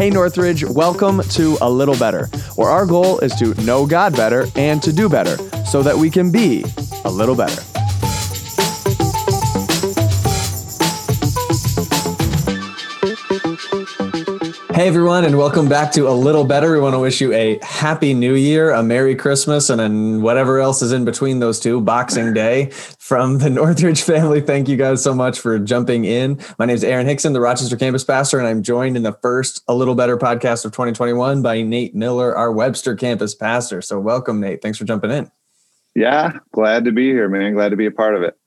Hey Northridge, welcome to A Little Better, where our goal is to know God better and to do better so that we can be a little better. Hey everyone, and welcome back to A Little Better. We want to wish you a happy new year, a Merry Christmas, and then whatever else is in between those two, Boxing Day. From the Northridge family, thank you guys so much for jumping in. My name is Aaron Hickson, the Rochester campus pastor, and I'm joined in the first A Little Better podcast of 2021 by Nate Miller, our Webster campus pastor. So welcome, Nate. Thanks for jumping in. Yeah, glad to be here, man. Glad to be a part of it.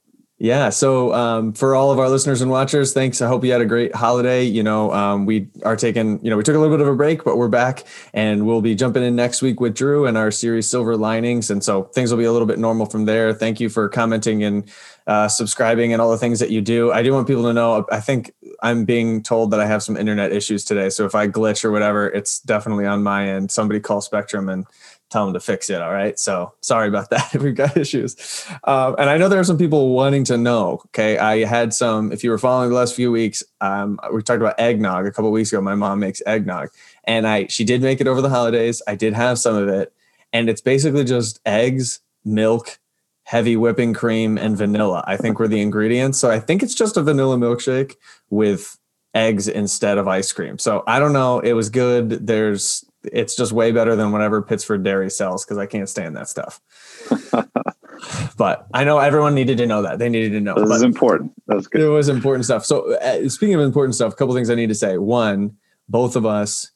Yeah. So um, for all of our listeners and watchers, thanks. I hope you had a great holiday. You know, um, we are taking, you know, we took a little bit of a break, but we're back and we'll be jumping in next week with Drew and our series Silver Linings. And so things will be a little bit normal from there. Thank you for commenting and uh, subscribing and all the things that you do. I do want people to know, I think I'm being told that I have some internet issues today. So if I glitch or whatever, it's definitely on my end. Somebody call Spectrum and tell them to fix it. All right. So sorry about that. If we've got issues. Um, and I know there are some people wanting to know. Okay. I had some, if you were following the last few weeks, um, we talked about eggnog a couple weeks ago. My mom makes eggnog and I, she did make it over the holidays. I did have some of it and it's basically just eggs, milk, heavy whipping cream and vanilla. I think were the ingredients. So I think it's just a vanilla milkshake with eggs instead of ice cream. So I don't know. It was good. There's it's just way better than whatever Pittsford Dairy sells because I can't stand that stuff. but I know everyone needed to know that. They needed to know. This is important. That's good. It was important stuff. So, uh, speaking of important stuff, a couple things I need to say. One, both of us,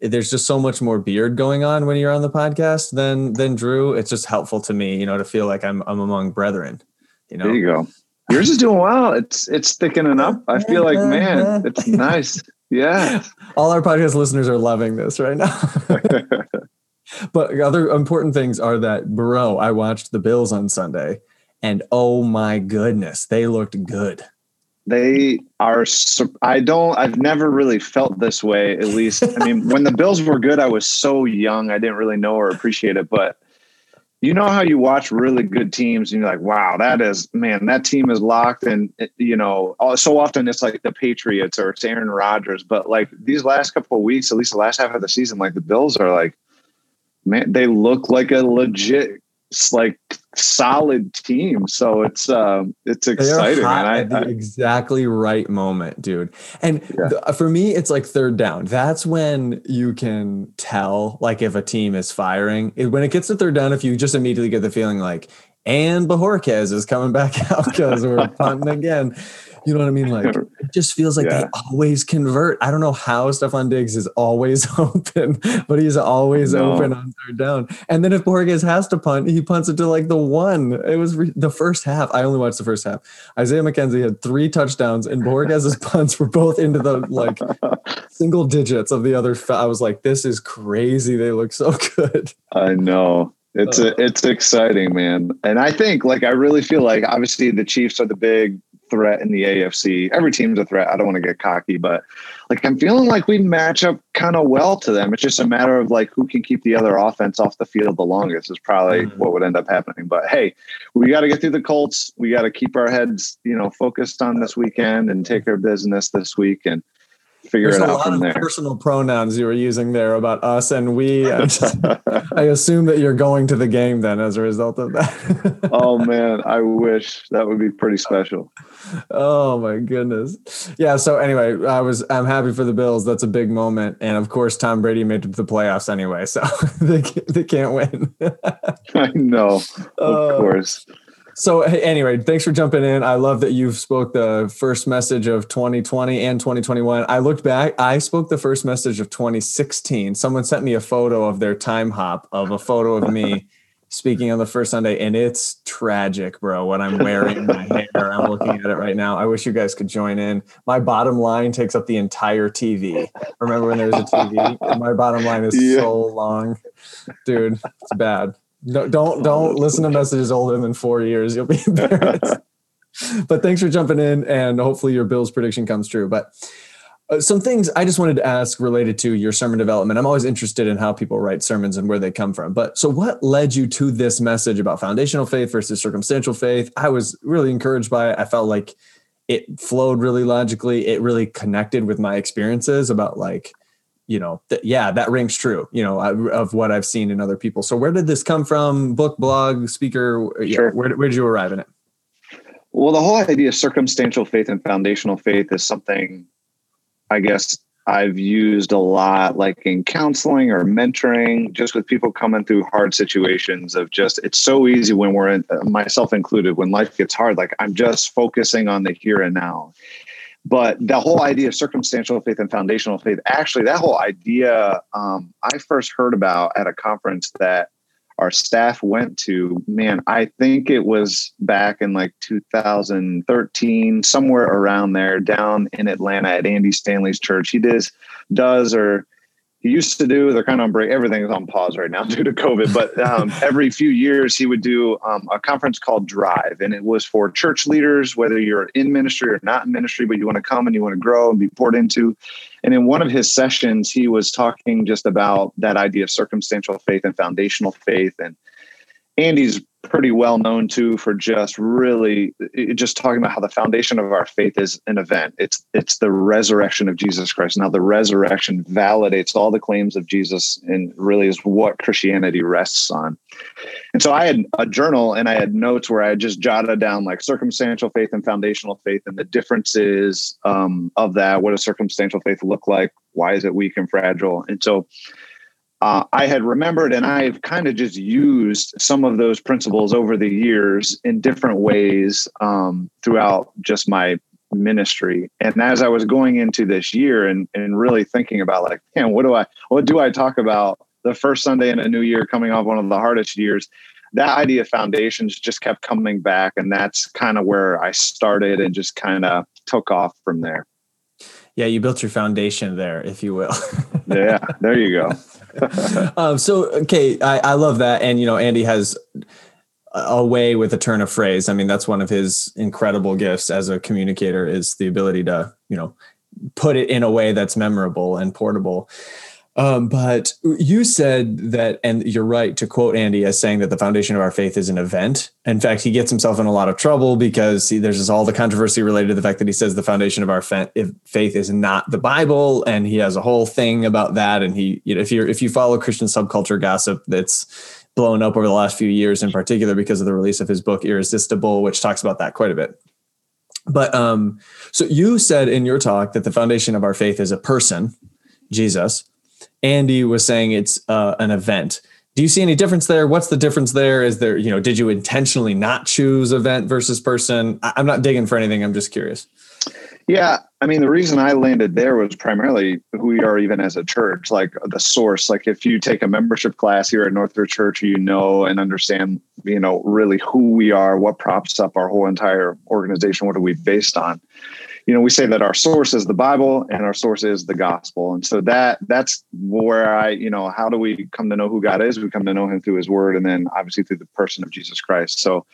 there's just so much more beard going on when you're on the podcast than than Drew. It's just helpful to me, you know, to feel like I'm I'm among brethren. You know, there you go. Yours is doing well. It's it's thickening up. I feel like, man, it's nice. Yeah. All our podcast listeners are loving this right now. but other important things are that, bro, I watched the Bills on Sunday and oh my goodness, they looked good. They are, I don't, I've never really felt this way, at least. I mean, when the Bills were good, I was so young, I didn't really know or appreciate it. But you know how you watch really good teams and you're like, wow, that is man, that team is locked. And you know, so often it's like the Patriots or it's Aaron Rodgers, but like these last couple of weeks, at least the last half of the season, like the Bills are like, man, they look like a legit like solid team. So it's um it's exciting. And I, at the I, exactly right moment, dude. And yeah. th- for me, it's like third down. That's when you can tell like if a team is firing. It, when it gets to third down, if you just immediately get the feeling like, and Bojorquez is coming back out because we're punting again. You know what I mean? Like it just feels like yeah. they always convert. I don't know how Stefon Diggs is always open, but he's always no. open on third down. And then if Bojorquez has to punt, he punts it to like the one. It was re- the first half. I only watched the first half. Isaiah McKenzie had three touchdowns, and Bojorquez's punts were both into the like single digits of the other. Fa- I was like, this is crazy. They look so good. I know. It's uh. a, it's exciting, man. And I think like I really feel like obviously the Chiefs are the big threat in the AFC. Every team's a threat. I don't want to get cocky, but like I'm feeling like we match up kind of well to them. It's just a matter of like who can keep the other offense off the field the longest is probably mm-hmm. what would end up happening. But hey, we got to get through the Colts. We got to keep our heads, you know, focused on this weekend and take our business this week and figure There's it out from there. Personal pronouns you were using there about us and we. I, just, I assume that you're going to the game then as a result of that. oh man, I wish that would be pretty special. Oh my goodness. Yeah. So anyway, I was I'm happy for the Bills. That's a big moment, and of course Tom Brady made it to the playoffs anyway, so they they can't win. I know, of uh, course. So anyway, thanks for jumping in. I love that you spoke the first message of 2020 and 2021. I looked back. I spoke the first message of 2016. Someone sent me a photo of their Timehop of a photo of me speaking on the first Sunday, and it's tragic, bro. What I'm wearing, my hair. I'm looking at it right now. I wish you guys could join in. My bottom line takes up the entire TV. Remember when there was a TV? My bottom line is yeah. so long, dude. It's bad. No, don't don't listen to messages older than four years. You'll be embarrassed. but thanks for jumping in, and hopefully your Bills prediction comes true. But uh, some things I just wanted to ask related to your sermon development. I'm always interested in how people write sermons and where they come from. But so, what led you to this message about foundational faith versus circumstantial faith? I was really encouraged by it. I felt like it flowed really logically. It really connected with my experiences about like you know, th- yeah, that rings true, you know, of what I've seen in other people. So where did this come from? Book, blog, speaker? Uh, yeah. Where, where did you arrive in it? Well, the whole idea of circumstantial faith and foundational faith is something, I guess, I've used a lot, like in counseling or mentoring, just with people coming through hard situations. Of just, it's so easy when we're in, uh, myself included, when life gets hard. Like I'm just focusing on the here and now. But the whole idea of circumstantial faith and foundational faith, actually, that whole idea um, I first heard about at a conference that our staff went to, man, I think it was back in like 2013, somewhere around there, down in Atlanta at Andy Stanley's church. He does does or he used to do they're kind of on break everything is on pause right now due to covid but um, every few years he would do um, a conference called drive and it was for church leaders whether you're in ministry or not in ministry but you want to come and you want to grow and be poured into. And in one of his sessions he was talking just about that idea of circumstantial faith and foundational faith and andy's pretty well known too for just really just talking about how the foundation of our faith is an event. It's it's the resurrection of jesus christ. Now the resurrection validates all the claims of jesus and really is what christianity rests on. And so i had a journal and i had notes where i just jotted down like circumstantial faith and foundational faith and the differences um, of that what does circumstantial faith look like? Why is it weak and fragile? And so uh, I had remembered and I've kind of just used some of those principles over the years in different ways um, throughout just my ministry. And as I was going into this year and, and really thinking about like, man, what do I, what do I talk about the first Sunday in a new year coming off one of the hardest years? That idea of foundations just kept coming back. And that's kind of where I started and just kind of took off from there. Yeah, you built your foundation there, if you will. yeah, there you go. um, so okay, I, I love that, and you know, Andy has a way with a turn of phrase. I mean, that's one of his incredible gifts as a communicator is the ability to you know put it in a way that's memorable and portable. Um, but you said that, and you're right to quote Andy as saying that the foundation of our faith is an event. In fact, he gets himself in a lot of trouble because he, there's all the controversy related to the fact that he says the foundation of our fa- faith is not the Bible, and he has a whole thing about that. And he, you know, if you if you follow Christian subculture gossip, that's blown up over the last few years, in particular because of the release of his book Irresistible, which talks about that quite a bit. But um, so you said in your talk that the foundation of our faith is a person, Jesus Andy was saying it's uh, an event. Do you see any difference there? What's the difference there? Is there, you know, did you intentionally not choose event versus person? I- I'm not digging for anything. I'm just curious. Yeah. I mean, the reason I landed there was primarily who we are even as a church, like the source. Like if you take a membership class here at Northridge Church, you know and understand, you know, really who we are, what props up our whole entire organization, what are we based on you know we say that our source is the bible and our source is the gospel. And so that that's where i you know how do we come to know who god is? We come to know him through his word and then obviously through the person of jesus christ. So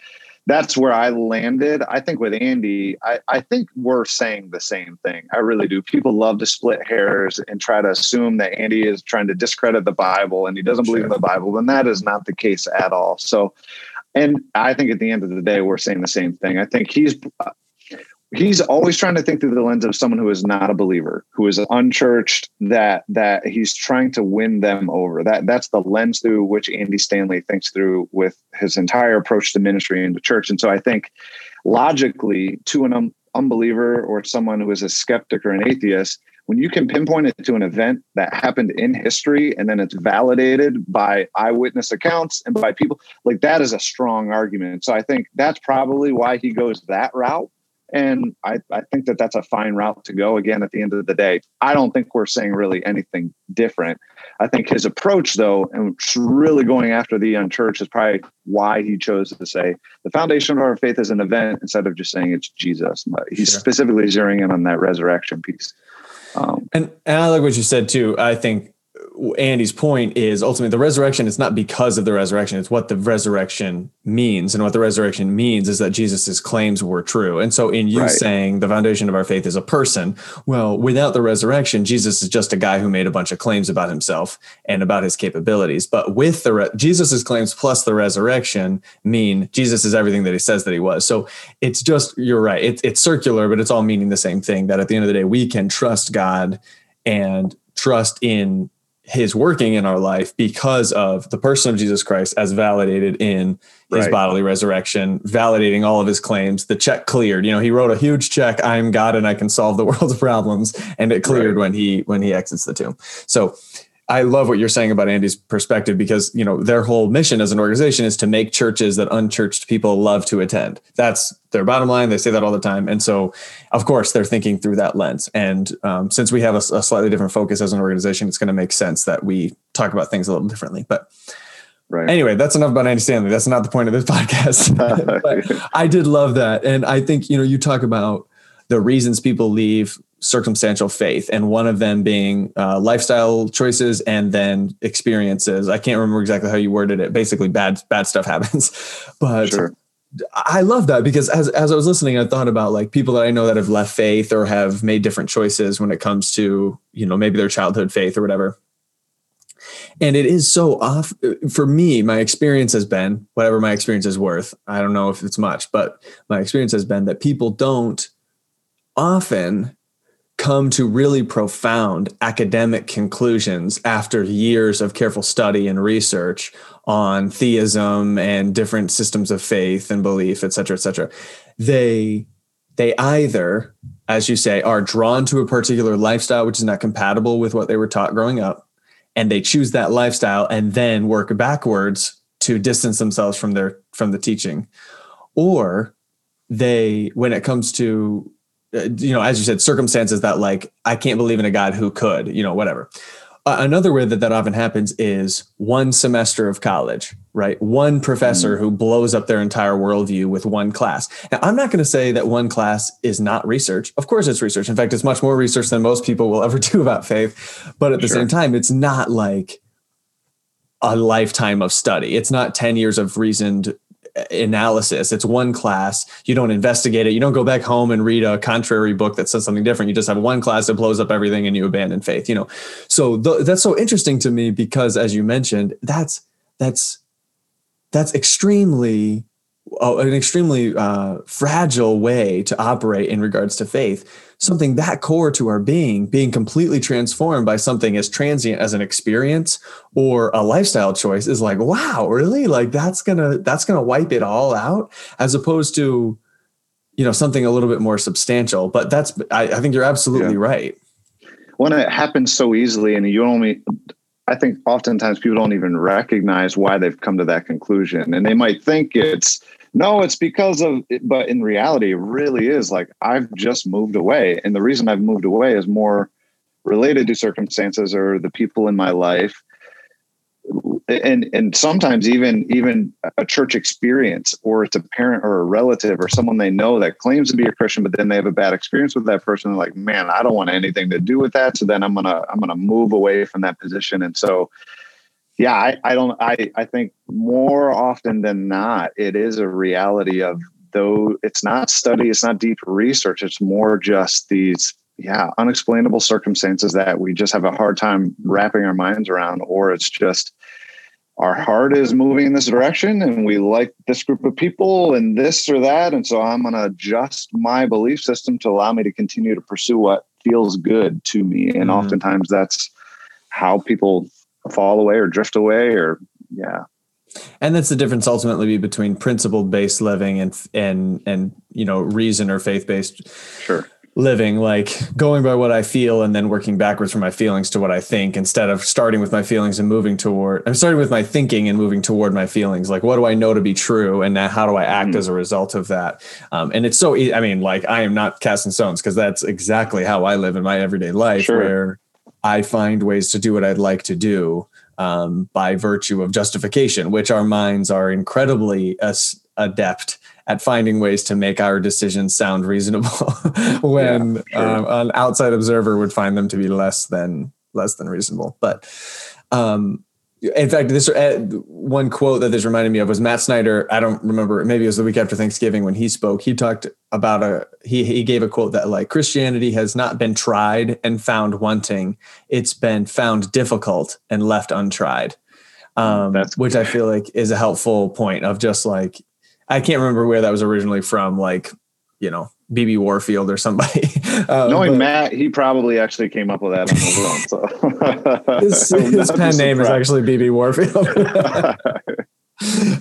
that's where i landed. I think with andy i, I think we're saying the same thing. I really do. People love to split hairs and try to assume that andy is trying to discredit the bible and he doesn't believe in the bible and that is not the case at all. So and I think at the end of the day, we're saying the same thing. I think he's he's always trying to think through the lens of someone who is not a believer who is unchurched that that he's trying to win them over. That that's the lens through which andy stanley thinks through with his entire approach to ministry and to church. And so i think logically to an um, unbeliever or someone who is a skeptic or an atheist when you can pinpoint it to an event that happened in history and then it's validated by eyewitness accounts and by people like that is a strong argument. So i think that's probably why he goes that route and I, I think that that's a fine route to go. Again, at the end of the day, I don't think we're saying really anything different. I think his approach, though, and really going after the unchurched is probably why he chose to say the foundation of our faith is an event instead of just saying it's Jesus. But he's sure. specifically zeroing in on that resurrection piece. Um, and, and I like what you said too. I think Andy's point is ultimately the resurrection is not because of the resurrection, it's what the resurrection means. And what the resurrection means is that Jesus's claims were true. And so, in you right. saying the foundation of our faith is a person, well, without the resurrection, Jesus is just a guy who made a bunch of claims about himself and about his capabilities. But with the re- Jesus's claims plus the resurrection mean Jesus is everything that he says that he was. So it's just, you're right. It, it's circular, but it's all meaning the same thing that at the end of the day, we can trust God and trust in his working in our life because of the person of Jesus Christ as validated in his right. bodily resurrection, validating all of his claims. The check cleared. You know, he wrote a huge check, I am God and I can solve the world's problems, and it cleared right. when he when he exits the tomb. So I love what you're saying about Andy's perspective because you know their whole mission as an organization is to make churches that unchurched people love to attend. That's their bottom line. They say that all the time, and so of course they're thinking through that lens. And um, since we have a, a, slightly different focus as an organization, it's going to make sense that we talk about things a little differently. But right. anyway, that's enough about Andy Stanley. That's not the point of this podcast. I did love that, and I think you know you talk about the reasons people leave circumstantial faith, and one of them being uh, lifestyle choices and then experiences. I can't remember exactly how you worded it. Basically, bad bad stuff happens, but. Sure. I love that because as as I was listening, I thought about like people that I know that have left faith or have made different choices when it comes to you know maybe their childhood faith or whatever. And it is so off for me. My experience has been whatever my experience is worth. I don't know if it's much, but my experience has been that people don't often come to really profound academic conclusions after years of careful study and research on theism and different systems of faith and belief, et cetera, et cetera. They they either, as you say, are drawn to a particular lifestyle which is not compatible with what they were taught growing up, and they choose that lifestyle and then work backwards to distance themselves from their from the teaching, or they, when it comes to you know, as you said, circumstances that like I can't believe in a God who could, you know, whatever. Uh, another way that that often happens is one semester of college, right? One professor mm. who blows up their entire worldview with one class. Now, I'm not going to say that one class is not research. Of course, it's research. In fact, it's much more research than most people will ever do about faith. But at the sure. same time, it's not like a lifetime of study. It's not 10 years of reasoned analysis. It's one class. You don't investigate it. You don't go back home and read a contrary book that says something different. You just have one class that blows up everything and you abandon faith, you know? So th- that's so interesting to me because as you mentioned, that's, that's, that's extremely an extremely uh, fragile way to operate in regards to faith. Something that core to our being being completely transformed by something as transient as an experience or a lifestyle choice is like wow really? Like that's gonna that's gonna wipe it all out? As opposed to you know something a little bit more substantial. But that's i, I think you're absolutely yeah. right. When it happens so easily and you only I think oftentimes people don't even recognize why they've come to that conclusion. And they might think it's no, it's because of it, but in reality, it really is like I've just moved away. And the reason I've moved away is more related to circumstances or the people in my life. And and sometimes even even a church experience, or it's a parent or a relative or someone they know that claims to be a Christian, but then they have a bad experience with that person. They're like, man, I don't want anything to do with that. So then I'm gonna I'm gonna move away from that position. And so yeah, I, I don't I, I think more often than not, it is a reality of though it's not study, it's not deep research, it's more just these yeah, unexplainable circumstances that we just have a hard time wrapping our minds around, or it's just our heart is moving in this direction and we like this group of people and this or that. And so I'm going to adjust my belief system to allow me to continue to pursue what feels good to me. And mm-hmm. oftentimes that's how people fall away or drift away or yeah and that's the difference ultimately between principle based living and and and you know reason or faith based sure living like going by what i feel and then working backwards from my feelings to what i think instead of starting with my feelings and moving toward i'm starting with my thinking and moving toward my feelings like what do i know to be true and how do i act mm. as a result of that um, and it's so i mean like i am not casting stones because that's exactly how i live in my everyday life sure. where I find ways to do what I'd like to do um, by virtue of justification, which our minds are incredibly adept at finding ways to make our decisions sound reasonable when yeah, sure. um, an outside observer would find them to be less than less than reasonable. But um, in fact, this uh, one quote that this reminded me of was Matt Snyder. I don't remember. Maybe it was the week after Thanksgiving when he spoke. He talked about a he he gave a quote that like Christianity has not been tried and found wanting; it's been found difficult and left untried. Um, That's which I feel like is a helpful point of just like I can't remember where that was originally from. Like you know BB Warfield or somebody. Uh, Knowing but, Matt, he probably actually came up with that on his own. So his, his pen name is actually BB Warfield.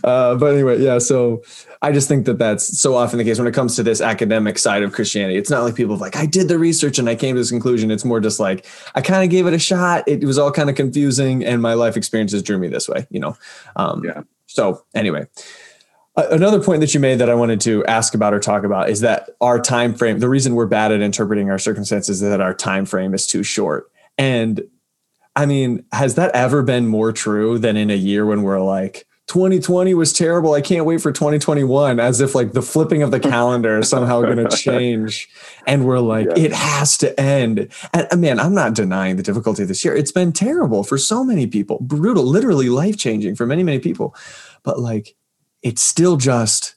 uh, but anyway, yeah. So I just think that that's so often the case when it comes to this academic side of Christianity. It's not like people like I did the research and I came to this conclusion. It's more just like I kind of gave it a shot. It was all kind of confusing, and my life experiences drew me this way. You know. Um, yeah. So anyway, another point that you made that I wanted to ask about or talk about is that our time frame. The reason we're bad at interpreting our circumstances is that our time frame is too short. And I mean, has that ever been more true than in a year when we're like 2020 was terrible. I can't wait for 2021 as if like the flipping of the calendar is somehow going to change. And we're like, yeah. it has to end. And uh, man, I'm not denying the difficulty of this year. It's been terrible for so many people, brutal, literally life changing for many, many people. But like, it's still just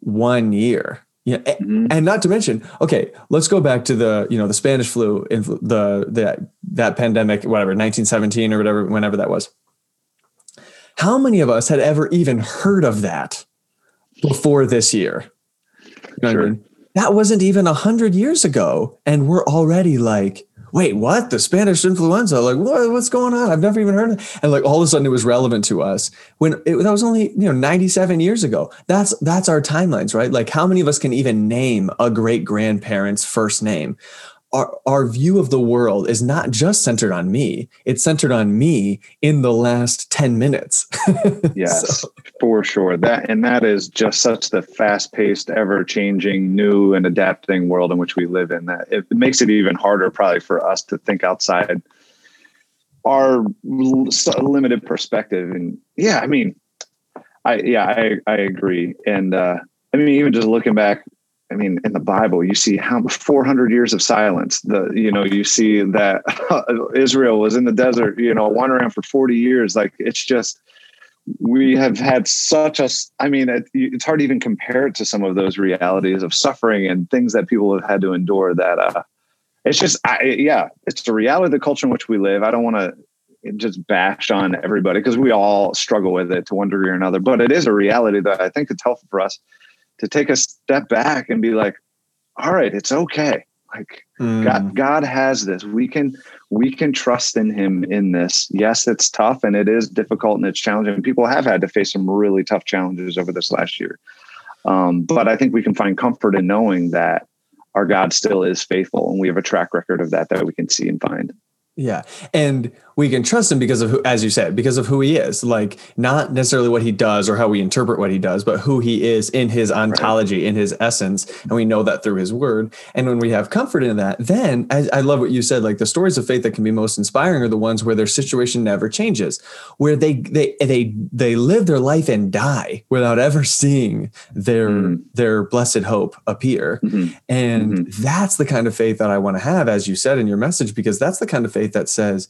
one year. Yeah, mm-hmm. and not to mention, okay, let's go back to the you know the Spanish flu, the the that pandemic, whatever, 1917 or whatever, whenever that was how many of us had ever even heard of that before this year? You know sure. I mean? That wasn't even a hundred years ago, and we're already like, wait, what? The Spanish influenza? Like, what, what's going on? I've never even heard of it. And like all of a sudden it was relevant to us when it, that was only, you know, 97 years ago. That's, that's our timelines, right? Like how many of us can even name a great grandparent's first name? Our, our view of the world is not just centered on me. It's centered on me in the last 10 minutes. Yes so. for sure. That and that is just such the fast-paced ever-changing new and adapting world in which we live in that it makes it even harder probably for us to think outside our limited perspective. And yeah i mean i yeah i i agree. And uh i mean even just looking back I mean, in the Bible, you see how 400 years of silence. The you know you see that Israel was in the desert, you know, wandering for 40 years. Like it's just we have had such a. I mean, it, it's hard to even compare it to some of those realities of suffering and things that people have had to endure. That uh, it's just, I, yeah, it's the reality of the culture in which we live. I don't want to just bash on everybody because we all struggle with it to one degree or another. But it is a reality that I think it's helpful for us to take a step back and be like, all right, it's okay. Like mm. God, God has this. We can we can trust in him in this. Yes, it's tough and it is difficult and it's challenging. People have had to face some really tough challenges over this last year. Um, but I think we can find comfort in knowing that our God still is faithful and we have a track record of that that we can see and find. Yeah. And we can trust him because of who, as you said, because of who he is. Like not necessarily what he does or how we interpret what he does, but who he is in his ontology, right. in his essence. And we know that through his word. And when we have comfort in that, then I, I, love what you said. Like the stories of faith that can be most inspiring are the ones where their situation never changes, where they they they they live their life and die without ever seeing their mm-hmm. their blessed hope appear. Mm-hmm. And mm-hmm. that's the kind of faith that I want to have, as you said in your message, because that's the kind of faith that says,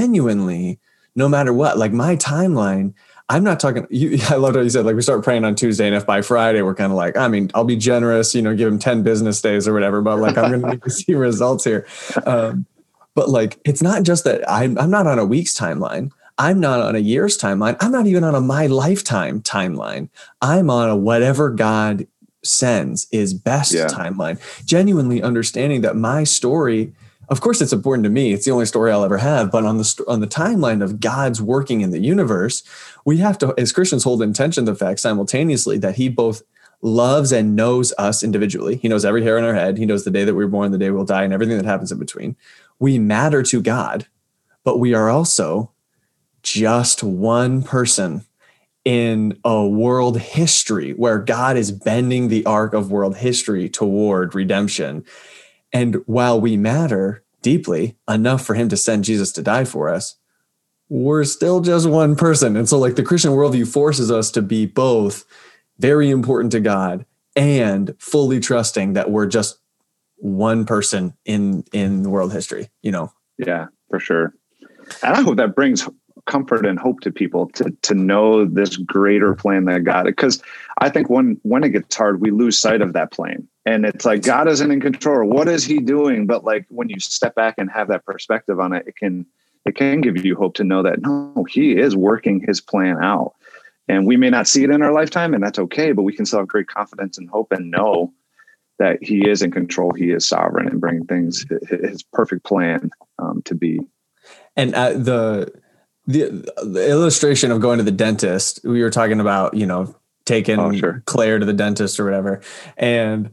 genuinely, no matter what, like my timeline, I'm not talking. You, I loved what you said. Like we start praying on Tuesday, and if by Friday we're kind of like, I mean, I'll be generous, you know, give him ten business days or whatever. But like, I'm going to see results here. Um, but like, it's not just that I'm. I'm not on a week's timeline. I'm not on a year's timeline. I'm not even on a my lifetime timeline. I'm on a whatever God sends is best yeah. timeline. Genuinely understanding that my story of course it's important to me. It's the only story i'll ever have. But on the on the timeline of god's working in the universe we have to as christians hold intention the fact simultaneously that he both loves and knows us individually. He knows every hair on our head. He knows the day that we are born the day we'll die and everything that happens in between. We matter to god but we are also just one person in a world history where God is bending the arc of world history toward redemption. And while we matter deeply enough for him to send Jesus to die for us, we're still just one person. And so, like, the Christian worldview forces us to be both very important to God and fully trusting that we're just one person in in world history you know yeah for sure and i hope that brings comfort and hope to people to to know this greater plan that God because I think when when it gets hard we lose sight of that plan. And it's like God isn't in control. What is he doing? But like when you step back and have that perspective on it it can it can give you hope to know that no he is working his plan out. And we may not see it in our lifetime and that's okay but we can still have great confidence and hope and know that He is in control, He is sovereign, and bringing things His perfect plan um, to be. And uh, the the the illustration of going to the dentist, we were talking about, you know, taking oh, sure. Claire to the dentist or whatever, and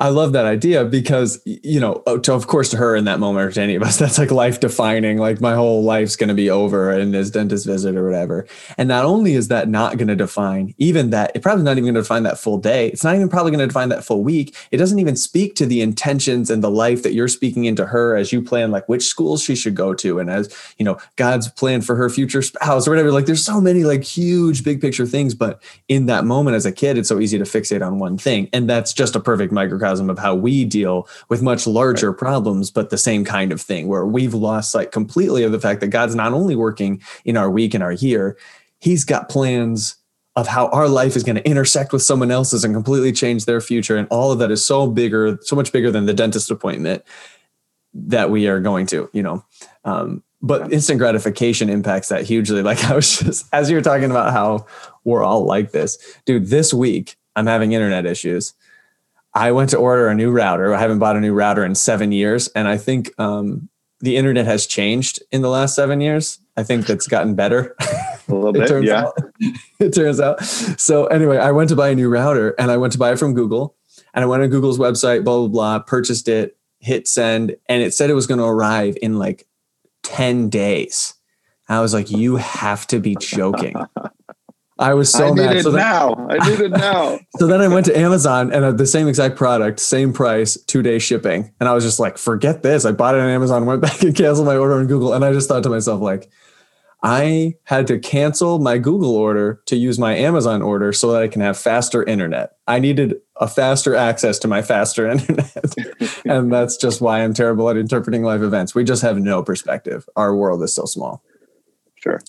I love that idea because, you know, oh, to, of course, to her in that moment or to any of us, that's like life defining. Like my whole life's going to be over in this dentist visit or whatever. And not only is that not going to define even that, it probably not even going to define that full day. It's not even probably going to define that full week. It doesn't even speak to the intentions and the life that you're speaking into her as you plan, like which schools she should go to. And as, you know, God's plan for her future spouse or whatever. Like there's so many like huge big picture things. But in that moment as a kid, it's so easy to fixate on one thing. And that's just a perfect microcosm microcosm of how we deal with much larger right. problems, but the same kind of thing where we've lost sight completely of the fact that God's not only working in our week and our year, He's got plans of how our life is going to intersect with someone else's and completely change their future. And all of that is so bigger, so much bigger than the dentist appointment that we are going to, you know. Um, but instant gratification impacts that hugely. Like I was just, as you were talking about how we're all like this, dude, this week I'm having internet issues I went to order a new router. I haven't bought a new router in seven years, and I think um, the internet has changed in the last seven years. I think that's gotten better. A little bit, yeah. Out. it turns out. So anyway, I went to buy a new router, and I went to buy it from Google, and I went on Google's website, blah blah blah, purchased it, hit send, and it said it was going to arrive in like ten days. I was like, "You have to be joking." I was so I mad. Need it so then, now. I need it now. so then I went to Amazon and the same exact product, same price, two day shipping. And I was just like, forget this. I bought it on Amazon, went back and canceled my order on Google. And I just thought to myself, like, I had to cancel my Google order to use my Amazon order so that I can have faster internet. I needed a faster access to my faster internet. and that's just why I'm terrible at interpreting live events. We just have no perspective. Our world is so small. Sure.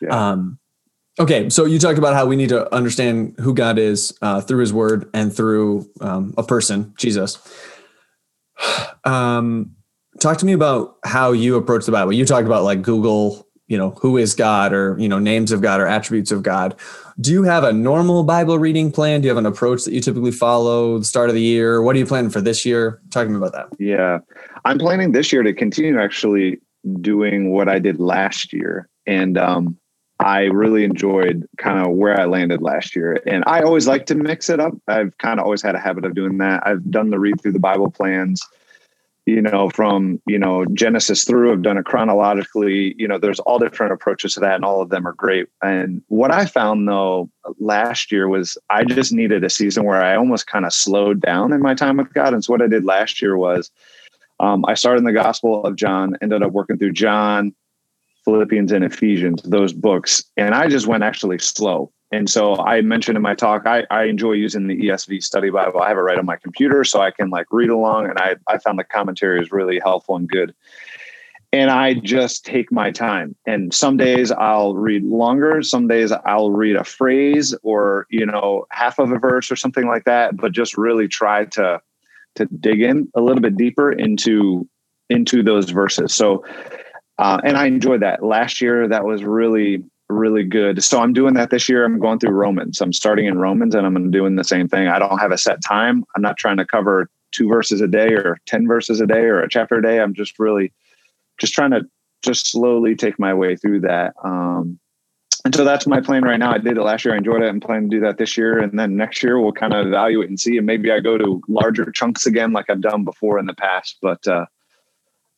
Yeah. Um, Okay, so you talked about how we need to understand who God is uh, through His Word and through um, a person, Jesus. Um, talk to me about how you approach the Bible. You talked about like Google, you know, who is God, or you know, names of God or attributes of God. Do you have a normal Bible reading plan? Do you have an approach that you typically follow the start of the year? What are you planning for this year? Talk to me about that. Yeah, I'm planning this year to continue actually doing what I did last year, and um, I really enjoyed kind of where I landed last year. And I always like to mix it up. I've kind of always had a habit of doing that. I've done the read through the Bible plans, you know, from, you know, Genesis through. I've done it chronologically. You know, there's all different approaches to that, and all of them are great. And what I found though last year was I just needed a season where I almost kind of slowed down in my time with God. And so what I did last year was um, I started in the Gospel of John, ended up working through John Philippians and Ephesians, those books. And I just went actually slow. And so I mentioned in my talk, I, I enjoy using the ESV study Bible. I have it right on my computer so I can like read along. And I, I found the commentary is really helpful and good. And I just take my time. And some days I'll read longer. Some days I'll read a phrase or, you know, half of a verse or something like that, but just really try to to dig in a little bit deeper into into those verses. So uh, and I enjoyed that. Last year, that was really, really good. So I'm doing that this year. I'm going through Romans. I'm starting in Romans and I'm doing the same thing. I don't have a set time. I'm not trying to cover two verses a day or 10 verses a day or a chapter a day. I'm just really just trying to just slowly take my way through that. Um, and so that's my plan right now. I did it last year. I enjoyed it. I'm planning to do that this year. And then next year we'll kind of evaluate and see. And maybe I go to larger chunks again, like I've done before in the past. But uh,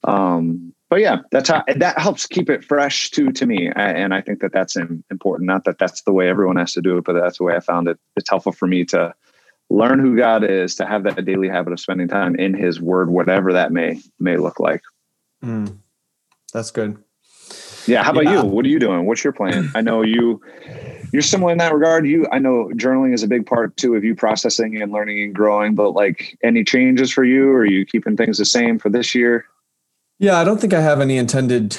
um, but yeah, that's how that helps keep it fresh too to me, and I think that that's important. Not that that's the way everyone has to do it, but that's the way I found it. It's helpful for me to learn who God is, to have that daily habit of spending time in His Word, whatever that may may look like. Mm, that's good. Yeah. How about yeah. you? What are you doing? What's your plan? I know you you're similar in that regard. You I know journaling is a big part too of you processing and learning and growing, but like any changes for you? Or are you keeping things the same for this year? Yeah, I don't think I have any intended.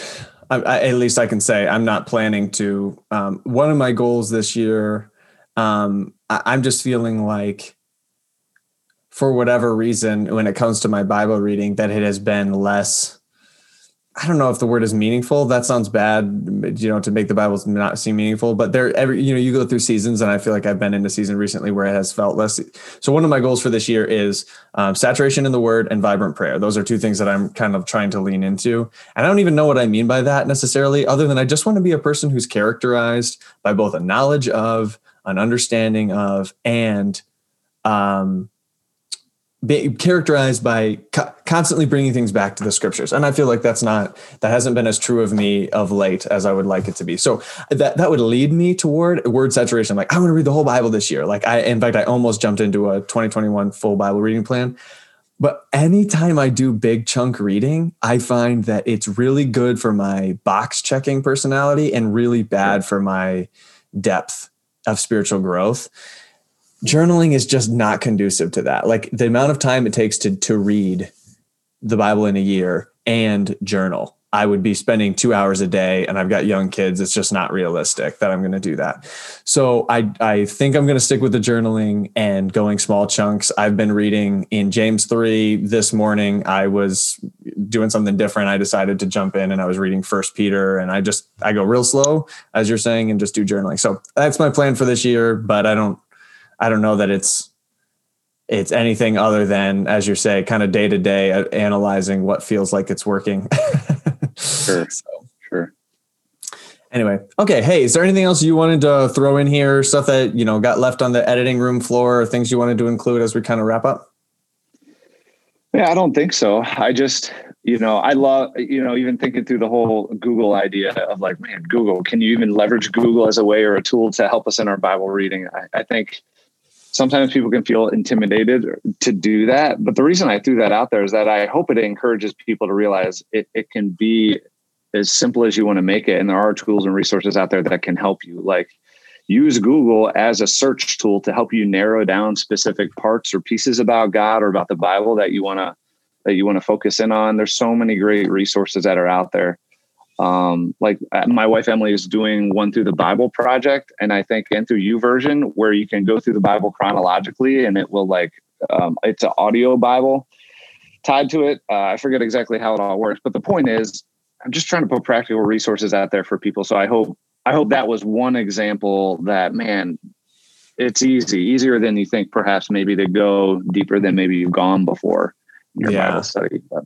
I, I, at least I can say I'm not planning to. Um, one of my goals this year, um, I, I'm just feeling like, for whatever reason, when it comes to my Bible reading, that it has been less I don't know if the word is meaningful. That sounds bad, you know, to make the Bible not seem meaningful. But there, every you know, you go through seasons, and I feel like I've been in a season recently where it has felt less. So one of my goals for this year is um, saturation in the Word and vibrant prayer. Those are two things that I'm kind of trying to lean into, and I don't even know what I mean by that necessarily, other than I just want to be a person who's characterized by both a knowledge of, an understanding of, and um, be characterized by co- constantly bringing things back to the scriptures. And i feel like that's not that hasn't been as true of me of late as i would like it to be. So that that would lead me toward word saturation. Like i want to read the whole bible this year. Like i in fact i almost jumped into a 2021 full bible reading plan. But anytime i do big chunk reading i find that it's really good for my box checking personality and really bad for my depth of spiritual growth journaling is just not conducive to that. Like the amount of time it takes to to read the Bible in a year and journal. I would be spending two hours a day and I've got young kids. It's just not realistic that I'm going to do that. So I, I think I'm going to stick with the journaling and going small chunks. I've been reading in James 3 this morning. I was doing something different. I decided to jump in and I was reading first Peter and I just, I go real slow as you're saying and just do journaling. So that's my plan for this year, but I don't, I don't know that it's it's anything other than, as you say, kind of day to day analyzing what feels like it's working. sure. So. Sure. Anyway, okay. Hey, is there anything else you wanted to throw in here? Stuff that you know got left on the editing room floor, or things you wanted to include as we kind of wrap up? Yeah, I don't think so. I just, you know, I love, you know, even thinking through the whole Google idea of like, man, Google, can you even leverage Google as a way or a tool to help us in our Bible reading? I, I think sometimes people can feel intimidated to do that. But the reason I threw that out there is that I hope it encourages people to realize it, it can be as simple as you want to make it. And there are tools and resources out there that can help you. Like use Google as a search tool to help you narrow down specific parts or pieces about God or about the Bible that you want to that you want to focus in on. There's so many great resources that are out there um, like uh, my wife Emily is doing one through the Bible project, and I think and through YouVersion where you can go through the Bible chronologically, and it will like um, it's an audio Bible tied to it. Uh, I forget exactly how it all works, but the point is, I'm just trying to put practical resources out there for people. So I hope I hope that was one example that man, it's easy, easier than you think. Perhaps maybe to go deeper than maybe you've gone before in your yeah. Bible study. But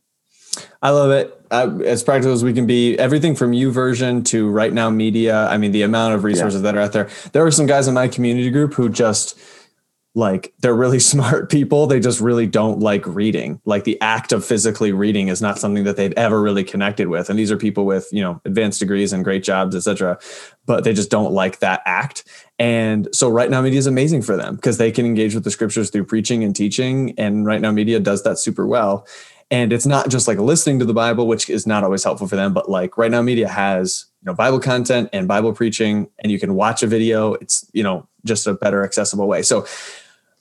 I love it. Uh, as practical as we can be, everything from YouVersion to RightNow Media. I mean, the amount of resources yeah. that are out there. There are some guys in my community group who just like they're really smart people. They just really don't like reading. Like the act of physically reading is not something that they've ever really connected with. And these are people with you know advanced degrees and great jobs, etc. But they just don't like that act. And so RightNow Media is amazing for them because they can engage with the scriptures through preaching and teaching. And RightNow Media does that super well and it's not just like listening to the bible which is not always helpful for them but like RightNow Media has you know bible content and bible preaching and you can watch a video. It's you know just a better accessible way. So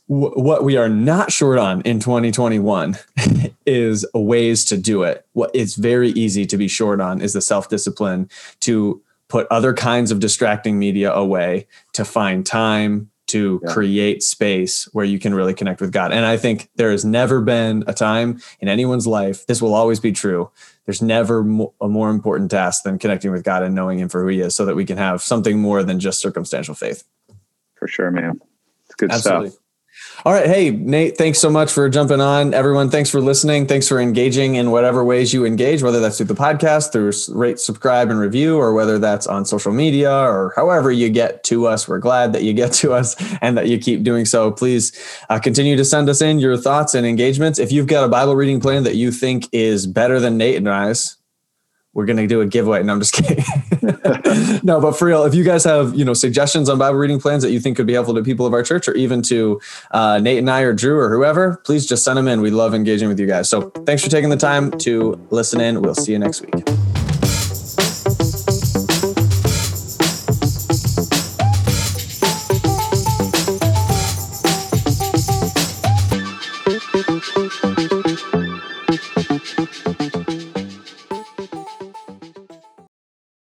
what we are not short on in 2021 is ways to do it. What it's very easy to be short on is the self-discipline to put other kinds of distracting media away to find time to yeah. create space where you can really connect with God. And I think there has never been a time in anyone's life, this will always be true. There's never mo- a more important task than connecting with God and knowing Him for who He is so that we can have something more than just circumstantial faith. For sure, man. It's good Absolutely. stuff. All right. Hey, Nate, thanks so much for jumping on. Everyone, thanks for listening. Thanks for engaging in whatever ways you engage, whether that's through the podcast, through rate, subscribe, and review, or whether that's on social media or however you get to us. We're glad that you get to us and that you keep doing so. Please uh, continue to send us in your thoughts and engagements. If you've got a Bible reading plan that you think is better than Nate and I's, we're going to do a giveaway. No, I'm just kidding. no, but for real, if you guys have, you know, suggestions on Bible reading plans that you think could be helpful to people of our church or even to uh, Nate and I or Drew or whoever, please just send them in. We love engaging with you guys. So thanks for taking the time to listen in. We'll see you next week.